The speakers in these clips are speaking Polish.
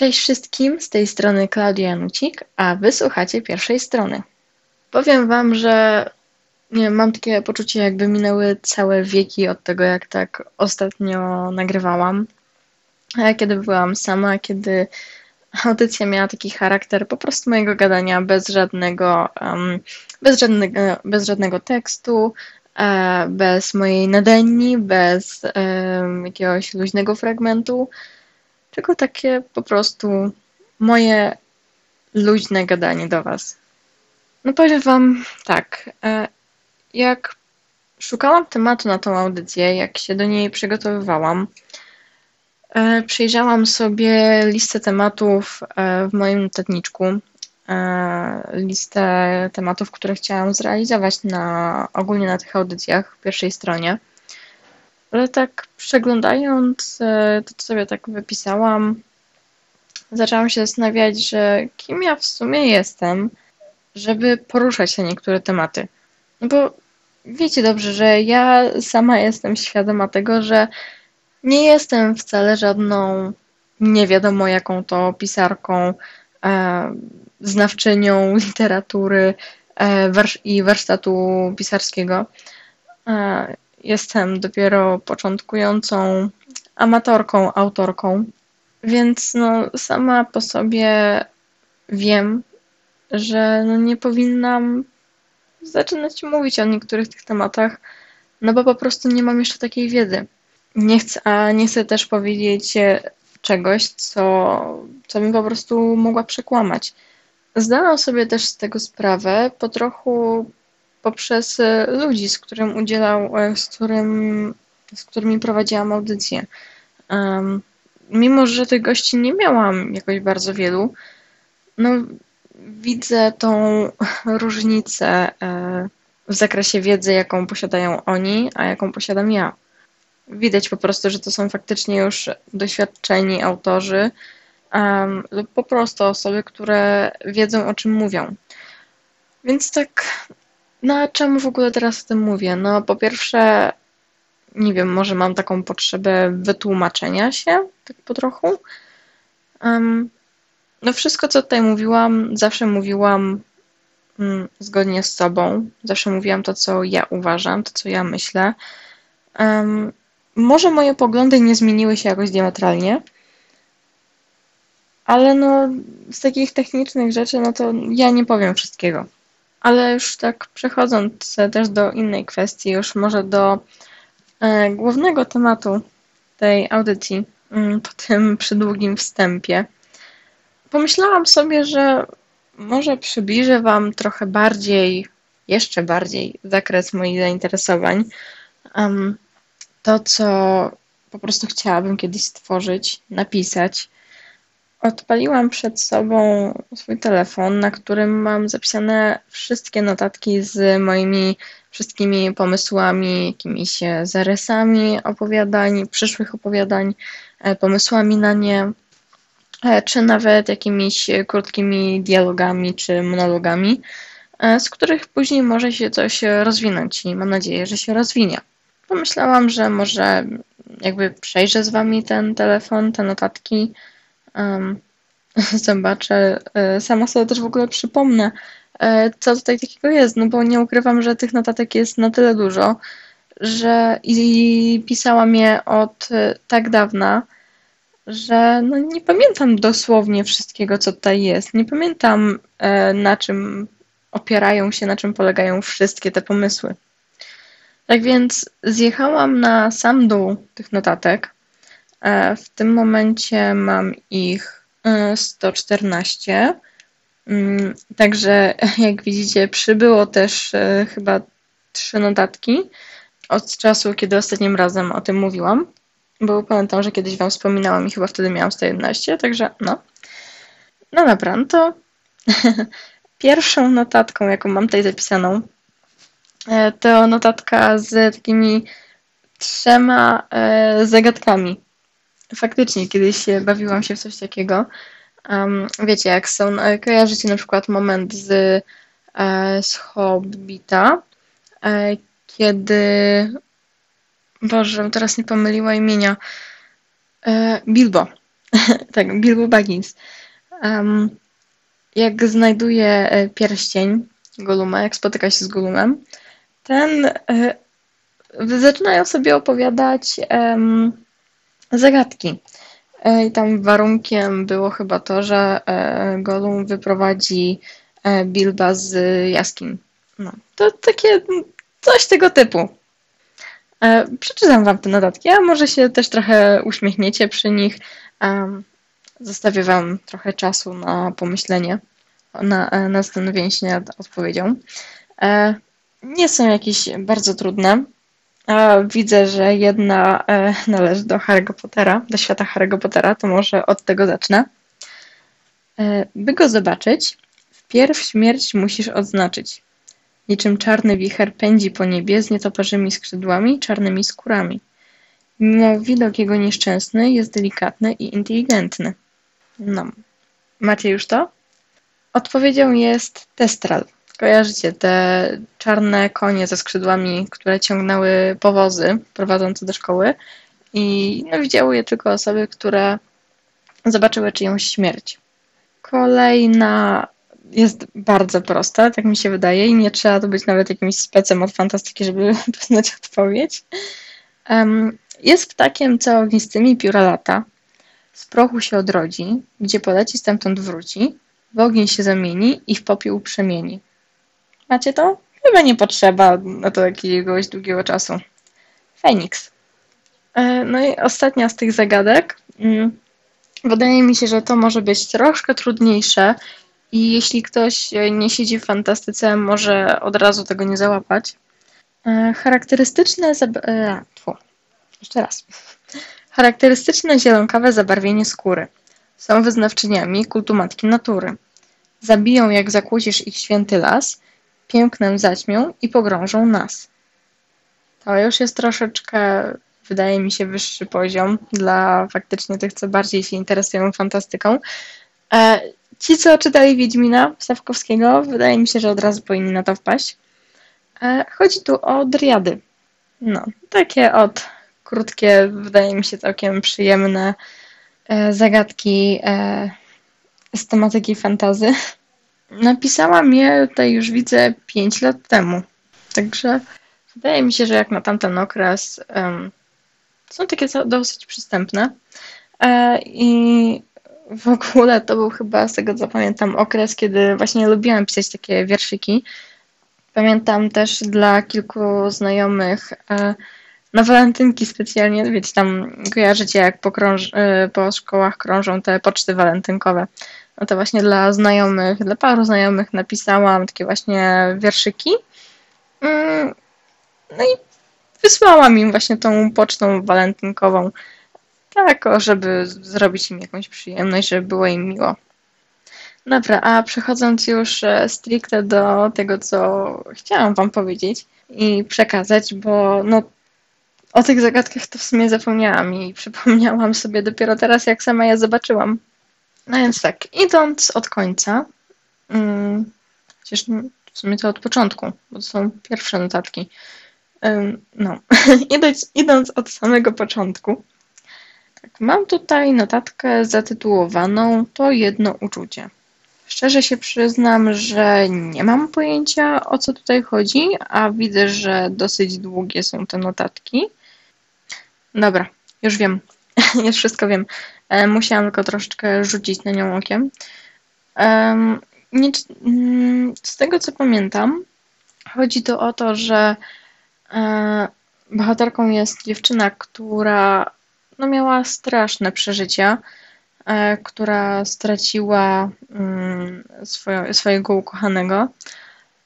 Cześć wszystkim, z tej strony Klaudia Janucik, a wysłuchacie pierwszej strony. Powiem Wam, że nie mam takie poczucie, jakby minęły całe wieki od tego, jak tak ostatnio nagrywałam. Kiedy byłam sama, kiedy audycja miała taki charakter po prostu mojego gadania bez żadnego, um, bez żadnego, bez żadnego tekstu, e, bez mojej nadeni, bez um, jakiegoś luźnego fragmentu tylko takie po prostu moje luźne gadanie do Was. No powiem Wam tak, e, jak szukałam tematu na tą audycję, jak się do niej przygotowywałam, e, przejrzałam sobie listę tematów e, w moim notatniczku, listę tematów, które chciałam zrealizować na, ogólnie na tych audycjach w pierwszej stronie. Ale tak przeglądając e, to, co sobie tak wypisałam, zaczęłam się zastanawiać, że kim ja w sumie jestem, żeby poruszać te niektóre tematy. No bo wiecie dobrze, że ja sama jestem świadoma tego, że nie jestem wcale żadną nie wiadomo jaką to pisarką, e, znawczynią literatury e, i warsztatu pisarskiego. E, jestem dopiero początkującą amatorką, autorką, więc no, sama po sobie wiem, że no, nie powinnam zaczynać mówić o niektórych tych tematach, no bo po prostu nie mam jeszcze takiej wiedzy. Nie chcę, a nie chcę też powiedzieć czegoś, co, co bym po prostu mogła przekłamać. Zdałam sobie też z tego sprawę po trochu poprzez e, ludzi, z którym udzielał, e, z, którym, z którymi prowadziłam audycję. Mimo, że tych gości nie miałam jakoś bardzo wielu, no widzę tą różnicę e, w zakresie wiedzy, jaką posiadają oni, a jaką posiadam ja. Widać po prostu, że to są faktycznie już doświadczeni autorzy um, lub po prostu osoby, które wiedzą, o czym mówią. Więc tak no a czemu w ogóle teraz o tym mówię? No po pierwsze, nie wiem, może mam taką potrzebę wytłumaczenia się, tak po trochu. Um, no wszystko, co tutaj mówiłam, zawsze mówiłam mm, zgodnie z sobą. Zawsze mówiłam to, co ja uważam, to, co ja myślę. Um, może moje poglądy nie zmieniły się jakoś diametralnie, ale no z takich technicznych rzeczy, no to ja nie powiem wszystkiego. Ale już tak przechodząc też do innej kwestii, już może do e, głównego tematu tej audycji, mm, po tym przydługim wstępie, pomyślałam sobie, że może przybliżę Wam trochę bardziej, jeszcze bardziej zakres moich zainteresowań. To, co po prostu chciałabym kiedyś stworzyć, napisać Odpaliłam przed sobą swój telefon, na którym mam zapisane wszystkie notatki z moimi wszystkimi pomysłami, jakimiś zarysami opowiadań, przyszłych opowiadań, e, pomysłami na nie, e, czy nawet jakimiś krótkimi dialogami czy monologami, e, z których później może się coś rozwinąć i mam nadzieję, że się rozwinie. Pomyślałam, że może jakby przejrzę z Wami ten telefon, te notatki, um, zobaczę, sama sobie też w ogóle przypomnę, e, co tutaj takiego jest, no bo nie ukrywam, że tych notatek jest na tyle dużo, że i pisałam je od e, tak dawna, że no nie pamiętam dosłownie wszystkiego, co tutaj jest. Nie pamiętam, na czym opierają się, na czym polegają wszystkie te pomysły. Tak więc zjechałam na sam dół tych notatek w tym momencie mam ich 114. E, mm, także, jak widzicie, przybyło też e, chyba trzy notatki od czasu, kiedy ostatnim razem o tym mówiłam. Bo pamiętam, że kiedyś Wam wspominałam i chyba wtedy miałam 111, także no. No dobra, no to pierwszą notatką, jaką mam tutaj zapisaną, to notatka z takimi trzema zagadkami faktycznie kiedyś bawiłam się w coś takiego. Um, wiecie, jak są, e, kojarzycie na przykład moment z, e, z Hobbita, e, kiedy, Boże, teraz nie pomyliła imienia, Bilbo. tak, Bilbo Baggins. Um, jak znajduje pierścień Goluma, jak spotyka się z Golumem, ten zaczynają sobie opowiadać um, zagadki. E, I tam warunkiem było chyba to, że Golum wyprowadzi Bilba z jaskiń. No, to takie coś tego typu. Przeczytam wam te notatki, a może się też trochę uśmiechniecie przy nich. Zostawię wam trochę czasu na pomyślenie, na, na zastanowienie się nad odpowiedzią. E, nie są jakieś bardzo trudne. Widzę, że jedna e, należy do Harry'ego Pottera, do świata Harry'ego Pottera, to może od tego zacznę. E, by go zobaczyć, wpierw śmierć musisz odznaczyć. Niczym czarny wicher pędzi po niebie z nietoperzymi skrzydłami, czarnymi skórami. Mimo widok jego nieszczęsny jest delikatny i inteligentny. No. Macie już to? Odpowiedzią jest Testral. Kojarzycie te czarne konie ze skrzydłami, które ciągnęły powozy prowadzące do szkoły i no, widziały je tylko osoby, które zobaczyły czyjąś śmierć. Kolejna jest bardzo prosta, tak mi się wydaje, i nie trzeba to być nawet jakimś specem od fantastyki, żeby poznać odpowiedź. Um, jest ptakiem, co ognistymi pióra lata, z prochu się odrodzi, gdzie poleci stamtąd wróci, w ogień się zamieni i w popiół przemieni. Macie to? Chyba nie potrzeba na to jakiegoś długiego czasu. Feniks. E, no i ostatnia z tych zagadek. Mm, wydaje mi się, że to może być troszkę trudniejsze i jeśli ktoś nie siedzi w fantastyce, może od razu tego nie załapać. E, charakterystyczne zab... E, jeszcze raz. Charakterystyczne zielonkawe zabarwienie skóry. Są wyznawczyniami kultu matki natury. Zabiją, jak zakłócisz ich święty las, pięknem zaćmią i pogrążą nas. To już jest troszeczkę, wydaje mi się, wyższy poziom dla faktycznie tych, co bardziej się interesują fantastyką. E, ci, co czytali Wiedźmina Sawkowskiego, wydaje mi się, że od razu powinni na to wpaść. E, chodzi tu o driady. No, takie od krótkie, wydaje mi się całkiem przyjemne e, zagadki z tematyki fantazy. Napisałam je tutaj już widzę 5 lat temu. Także wydaje mi się, że jak na tamten okres um, są takie dosyć przystępne. E, I w ogóle to był chyba, z tego co pamiętam, okres, kiedy właśnie lubiłam pisać takie wierszyki. Pamiętam też dla kilku znajomych e, na walentynki specjalnie, wiecie, tam kojarzycie jak po, krąż, y, po szkołach krążą te poczty walentynkowe. No to właśnie dla znajomych, dla paru znajomych napisałam takie właśnie wierszyki. Mm, no i wysłałam im właśnie tą pocztą walentynkową. Tak, żeby zrobić im jakąś przyjemność, żeby było im miło. Dobra, a przechodząc już e, stricte do tego, co chciałam Wam powiedzieć i przekazać, bo no o tych zagadkach to w sumie zapomniałam i przypomniałam sobie dopiero teraz, jak sama je zobaczyłam. No więc tak, idąc od końca, um, chociaż w sumie to od początku, bo to są pierwsze notatki. No, idąc, idąc od samego początku, tak, mam tutaj notatkę zatytułowaną To jedno uczucie. Szczerze się przyznam, że nie mam pojęcia o co tutaj chodzi, a widzę, że dosyć długie są te notatki. Dobra, już wiem. już wszystko wiem. E, musiałam tylko troszeczkę rzucić na nią okiem. Mm, z tego co pamiętam, chodzi tu o to, że e, bohaterką jest dziewczyna, która no, miała straszne przeżycia, e, która straciła mm, swoje, swojego ukochanego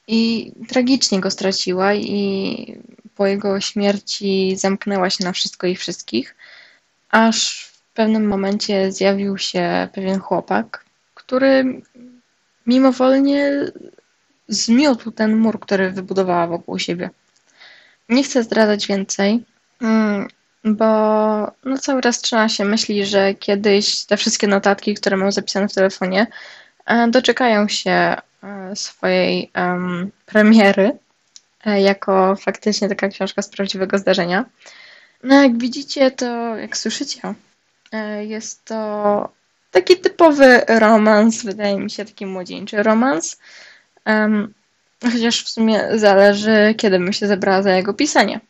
i tragicznie go straciła i po jego śmierci zamknęła się na wszystko i wszystkich, aż w pewnym momencie zjawił się pewien chłopak, który mimowolnie zmiótł ten mur, który wybudowała wokół siebie. Nie chcę zdradzać więcej, mm, bo no cały czas trzyma się myśli, że kiedyś te wszystkie notatki, które mam zapisane w telefonie, e, doczekają się e, swojej um, premiery E, jako faktycznie taka książka z prawdziwego zdarzenia. No jak widzicie, to jak słyszycie, E, jest to taki typowy romans, wydaje mi się, taki młodzieńczy romans. Um, chociaż w sumie zależy, kiedy bym się zebrała za jego pisanie.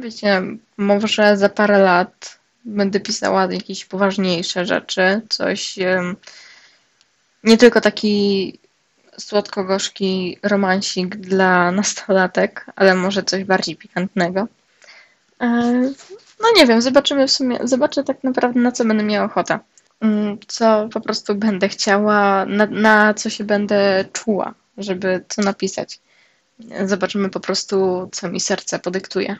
Wiecie, może za parę lat będę pisała jakieś poważniejsze rzeczy, coś um, nie tylko taki słodko-gorzki romansik dla nastolatek, ale może coś bardziej pikantnego. E, no nie wiem, zobaczymy w sumie, zobaczę tak naprawdę na co będę miała ochotę. Mm, co po prostu będę chciała, na, na co się będę czuła, żeby co napisać. Zobaczymy po prostu, co mi serce podyktuje.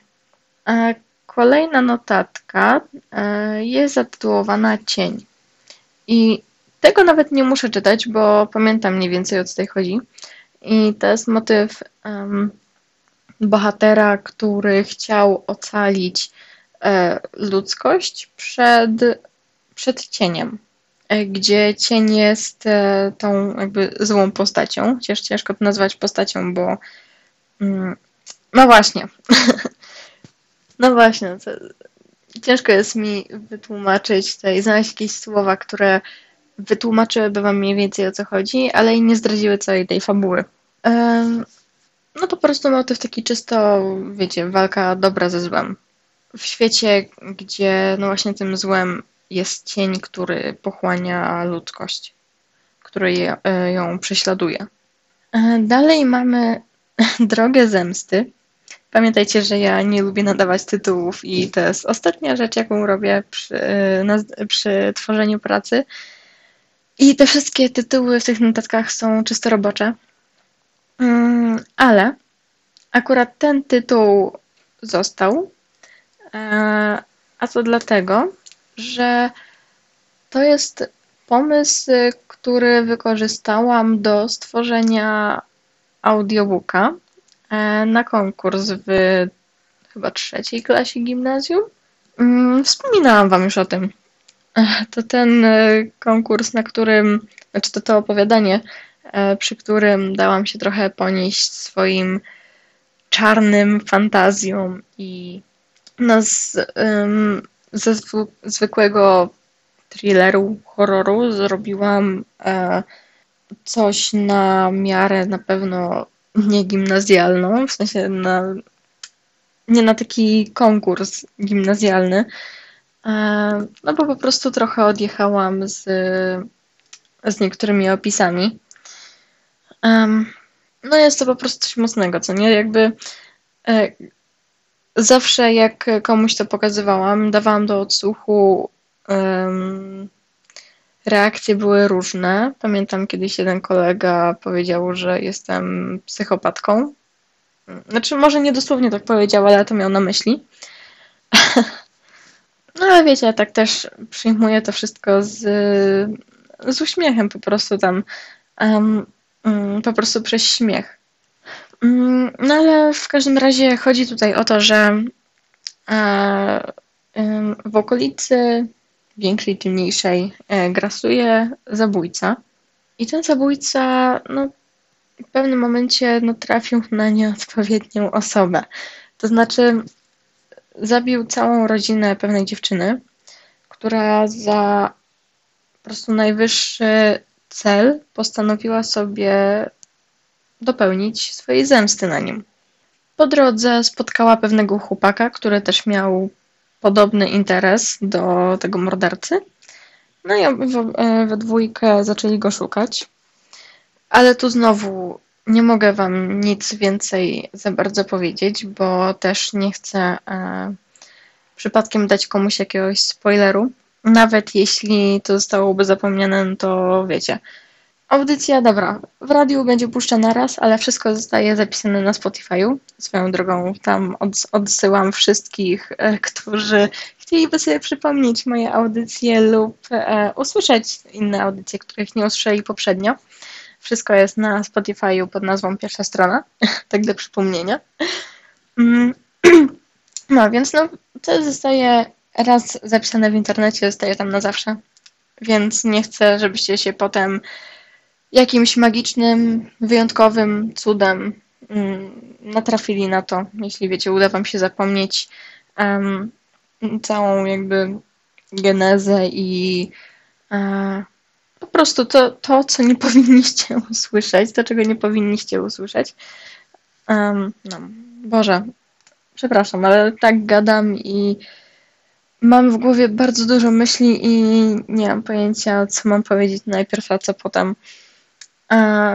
E, kolejna notatka e, jest zatytułowana Cień. I tego nawet nie muszę czytać, bo pamiętam mniej więcej o co tutaj chodzi. I to jest motyw um, bohatera, który chciał ocalić e, ludzkość przed, przed cieniem, e, gdzie cień jest e, tą jakby złą postacią. Ciężko to nazwać postacią, bo mm, no właśnie. no właśnie. Ciężko jest mi wytłumaczyć tutaj, znaleźć jakieś słowa, które wytłumaczyłyby wam mniej więcej o co chodzi, ale i nie zdradziły całej tej fabuły. No po prostu motyw taki czysto, wiecie, walka dobra ze złem. W świecie, gdzie no właśnie tym złem jest cień, który pochłania ludzkość, który je, ją prześladuje. E, dalej mamy drogę zemsty. Pamiętajcie, że ja nie lubię nadawać tytułów i to jest ostatnia rzecz, jaką robię przy, e, na, przy tworzeniu pracy. I te wszystkie tytuły w tych notatkach są czysto robocze. Mm, ale akurat ten tytuł został. E, a to dlatego, że to jest pomysł, który wykorzystałam do stworzenia audiobooka e, na konkurs w chyba trzeciej klasie gimnazjum. Mm, wspominałam Wam już o tym. E, to ten konkurs, na którym, znaczy to to opowiadanie, przy którym dałam się trochę ponieść swoim czarnym fantazjom i no z, um, ze zwykłego thrilleru, horroru zrobiłam e, coś na miarę na pewno nie gimnazjalną, w sensie na, nie na taki konkurs gimnazjalny, e, no bo po prostu trochę odjechałam z, z niektórymi opisami. Um, no jest to po prostu coś mocnego, co nie? Jakby e, zawsze jak komuś to pokazywałam, dawałam do odsłuchu um, reakcje były różne. Pamiętam kiedyś jeden kolega powiedział, że jestem psychopatką. Znaczy, może nie dosłownie tak powiedział, ale to miał na myśli. No ale wiecie, ja tak też przyjmuję to wszystko z, z uśmiechem po prostu tam. Um, po prostu przez śmiech. Mm, no ale w każdym razie chodzi tutaj o to, że e, w okolicy większej czy mniejszej e, grasuje zabójca. I ten zabójca no, w pewnym momencie no, trafił na nieodpowiednią osobę. To znaczy zabił całą rodzinę pewnej dziewczyny, która za po prostu najwyższy cel postanowiła sobie dopełnić swojej zemsty na nim. Po drodze spotkała pewnego chłopaka, który też miał podobny interes do tego mordercy. No i we, we dwójkę zaczęli go szukać. Ale tu znowu nie mogę Wam nic więcej za bardzo powiedzieć, bo też nie chcę e, przypadkiem dać komuś jakiegoś spoileru. Nawet jeśli to zostałoby zapomniane, no to wiecie. Audycja, dobra, w radiu będzie puszczana raz, ale wszystko zostaje zapisane na Spotify'u. Swoją drogą tam odsyłam wszystkich, e, którzy chcieliby sobie przypomnieć moje audycje lub e, usłyszeć inne audycje, których nie usłyszeli poprzednio. Wszystko jest na Spotify'u pod nazwą Pierwsza Strona, tak do przypomnienia. Mm. No więc no, to zostaje raz zapisane w internecie, zostaje tam na zawsze. Więc nie chcę, żebyście się potem jakimś magicznym, wyjątkowym cudem mm, natrafili na to. Jeśli wiecie, uda wam się zapomnieć um, całą jakby genezę i e, po prostu to, to, co nie powinniście usłyszeć, to, czego nie powinniście usłyszeć. Um, no, Boże, przepraszam, ale tak gadam i mam w głowie bardzo dużo myśli i nie mam pojęcia, co mam powiedzieć najpierw, a co potem.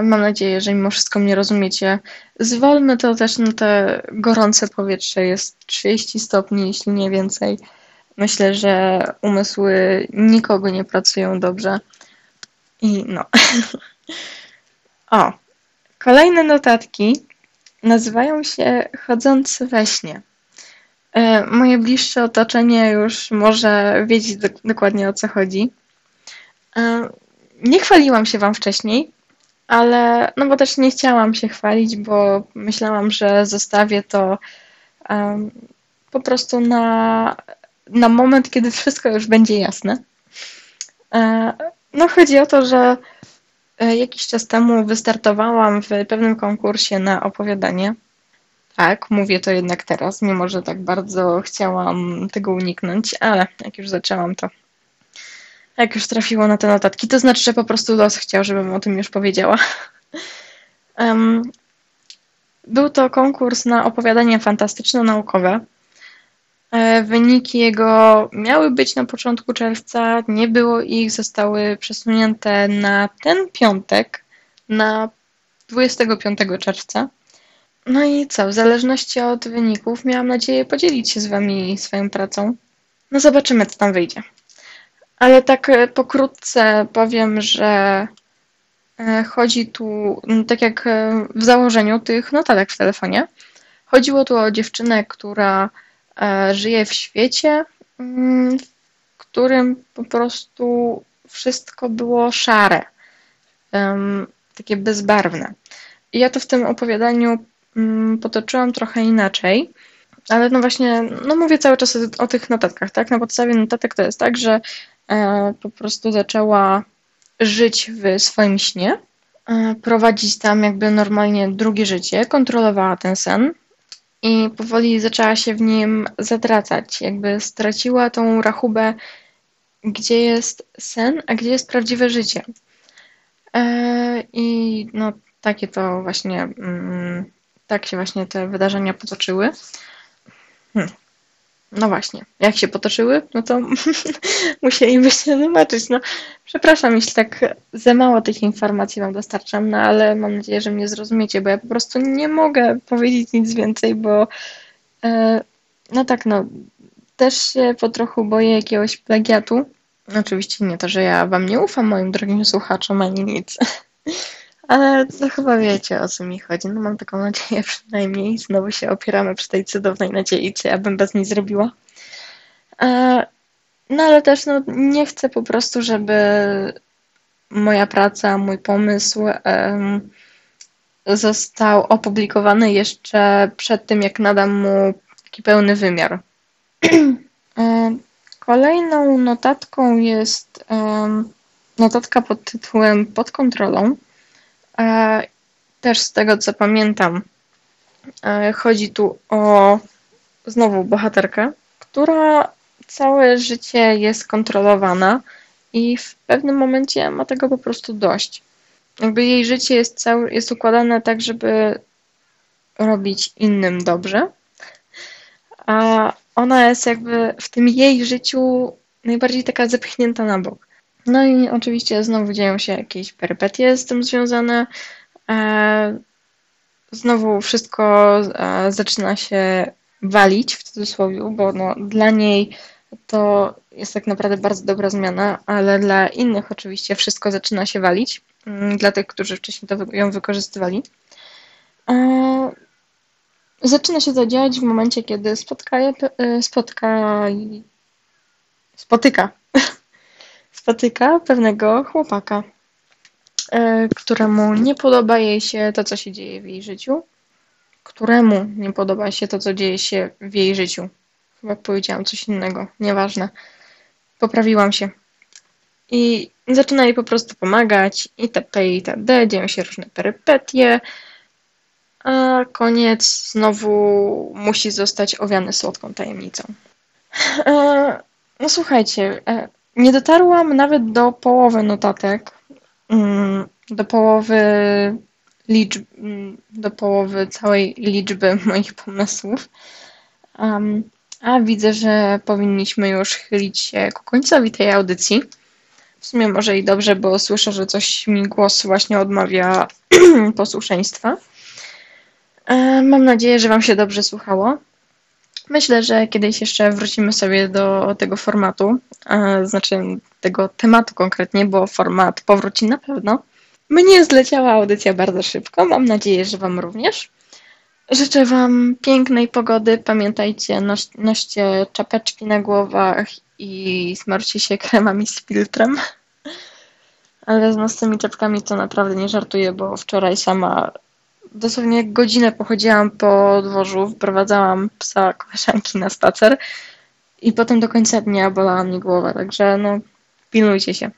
Mam nadzieję, że mimo wszystko mnie rozumiecie. Zwolmy to też na te gorące powietrze. Jest 30 stopni, jeśli nie więcej. Myślę, że umysły nikogo nie pracują dobrze. I no. o, kolejne notatki nazywają się Chodzący we śnie. E, moje bliższe otoczenie już może wiedzieć do, dokładnie o co chodzi. E, nie chwaliłam się Wam wcześniej, ale no bo też nie chciałam się chwalić, bo myślałam, że zostawię to po prostu na, na moment, kiedy wszystko już będzie jasne. E, no chodzi o to, że jakiś czas temu wystartowałam w pewnym konkursie na opowiadanie. Tak, mówię to jednak teraz, mimo że tak bardzo chciałam tego uniknąć, ale jak już zaczęłam, to jak już trafiło na te notatki, to znaczy, że po prostu los chciał, żebym o tym już powiedziała. Um, był to konkurs na opowiadanie fantastyczno-naukowe. E, wyniki jego miały być na początku czerwca, nie było ich, zostały przesunięte na ten piątek, na 25 czerwca. No i co, w zależności od wyników miałam nadzieję podzielić się z Wami swoją pracą. No zobaczymy, co tam wyjdzie. Ale tak e, pokrótce powiem, że e, chodzi tu, tak jak e, w założeniu tych notatek w telefonie, chodziło tu o dziewczynę, która żyje w świecie, mm, w którym po prostu wszystko było szare, takie bezbarwne. I ja to w tym opowiadaniu potoczyłam trochę inaczej, ale no właśnie, no mówię cały czas o, o tych notatkach, tak? Na podstawie notatek to jest tak, że E, po prostu zaczęła żyć w swoim śnie, e, prowadzić tam jakby normalnie drugie życie, kontrolowała ten sen i powoli zaczęła się w nim zatracać, jakby straciła tą rachubę, gdzie jest sen, a gdzie jest prawdziwe życie. E, I no, takie to właśnie, mm, tak się właśnie te wydarzenia potoczyły. Hmm. No właśnie, jak się potoczyły, no to musielibyście zobaczyć. No, przepraszam, jeśli tak za mało tych informacji Wam dostarczam, no ale mam nadzieję, że mnie zrozumiecie, bo ja po prostu nie mogę powiedzieć nic więcej, bo e, no tak, no, też się po trochu boję jakiegoś plagiatu. Oczywiście nie to, że ja Wam nie ufam, moim drogim słuchaczom, ani nic. Ale to chyba wiecie, o co mi chodzi. No mam taką nadzieję przynajmniej. Znowu się opieramy przy tej cudownej nadziei, co ja bym bez niej zrobiła. E, no ale też no, nie chcę po prostu, żeby moja praca, mój pomysł um, został opublikowany jeszcze przed tym, jak nadam mu taki pełny wymiar. E, kolejną notatką jest um, notatka pod tytułem Pod kontrolą. Też z tego co pamiętam, e, chodzi tu o znowu bohaterkę, która całe życie jest kontrolowana i w pewnym momencie ma tego po prostu dość. Jakby jej życie jest, całe, jest układane tak, żeby robić innym dobrze, a ona jest jakby w tym jej życiu najbardziej taka zepchnięta na bok. No i oczywiście znowu dzieją się jakieś perypetie z tym związane. E, znowu wszystko e, zaczyna się walić w cudzysłowie, bo no, dla niej to jest tak naprawdę bardzo dobra zmiana, ale dla innych oczywiście wszystko zaczyna się walić, mm, dla tych, którzy wcześniej ją wykorzystywali. E, zaczyna się to dziać w momencie, kiedy spotka, spotka spotyka spotyka pewnego chłopaka, e, któremu nie podoba jej się to, co się dzieje w jej życiu, któremu nie podoba się to, co dzieje się w jej życiu. Chyba powiedziałam coś innego, nieważne. Poprawiłam się. I zaczyna jej po prostu pomagać, i t.p. i t.d. Dzieją się różne perypetie, a koniec znowu musi zostać owiany słodką tajemnicą. E, No słuchajcie, e, nie dotarłam nawet do połowy notatek, mm, do połowy liczb, mm, do połowy całej liczby moich pomysłów. Um, a widzę, że powinniśmy już chylić się ku końcowi tej audycji. W sumie może i dobrze, bo słyszę, że coś mi głos właśnie odmawia posłuszeństwa. E, mam nadzieję, że Wam się dobrze słuchało. Myślę, że kiedyś jeszcze wrócimy sobie do tego formatu, znaczy tego tematu konkretnie, bo format powróci na pewno. Mnie zleciała audycja bardzo szybko, mam nadzieję, że Wam również. Życzę Wam pięknej pogody. Pamiętajcie, noś, noście czapeczki na głowach i smarcie się kremami z filtrem. Ale z tymi czapkami to naprawdę nie żartuję, bo wczoraj sama dosłownie godzinę pochodziłam po dworzu, wprowadzałam psa koleżanki na spacer i potem do końca dnia bolała mnie głowa, także no pilnujcie się.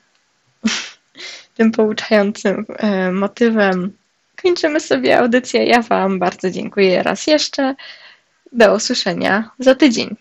Tym pouczającym e, motywem kończymy sobie audycję. Ja Wam bardzo dziękuję raz jeszcze. Do usłyszenia za tydzień.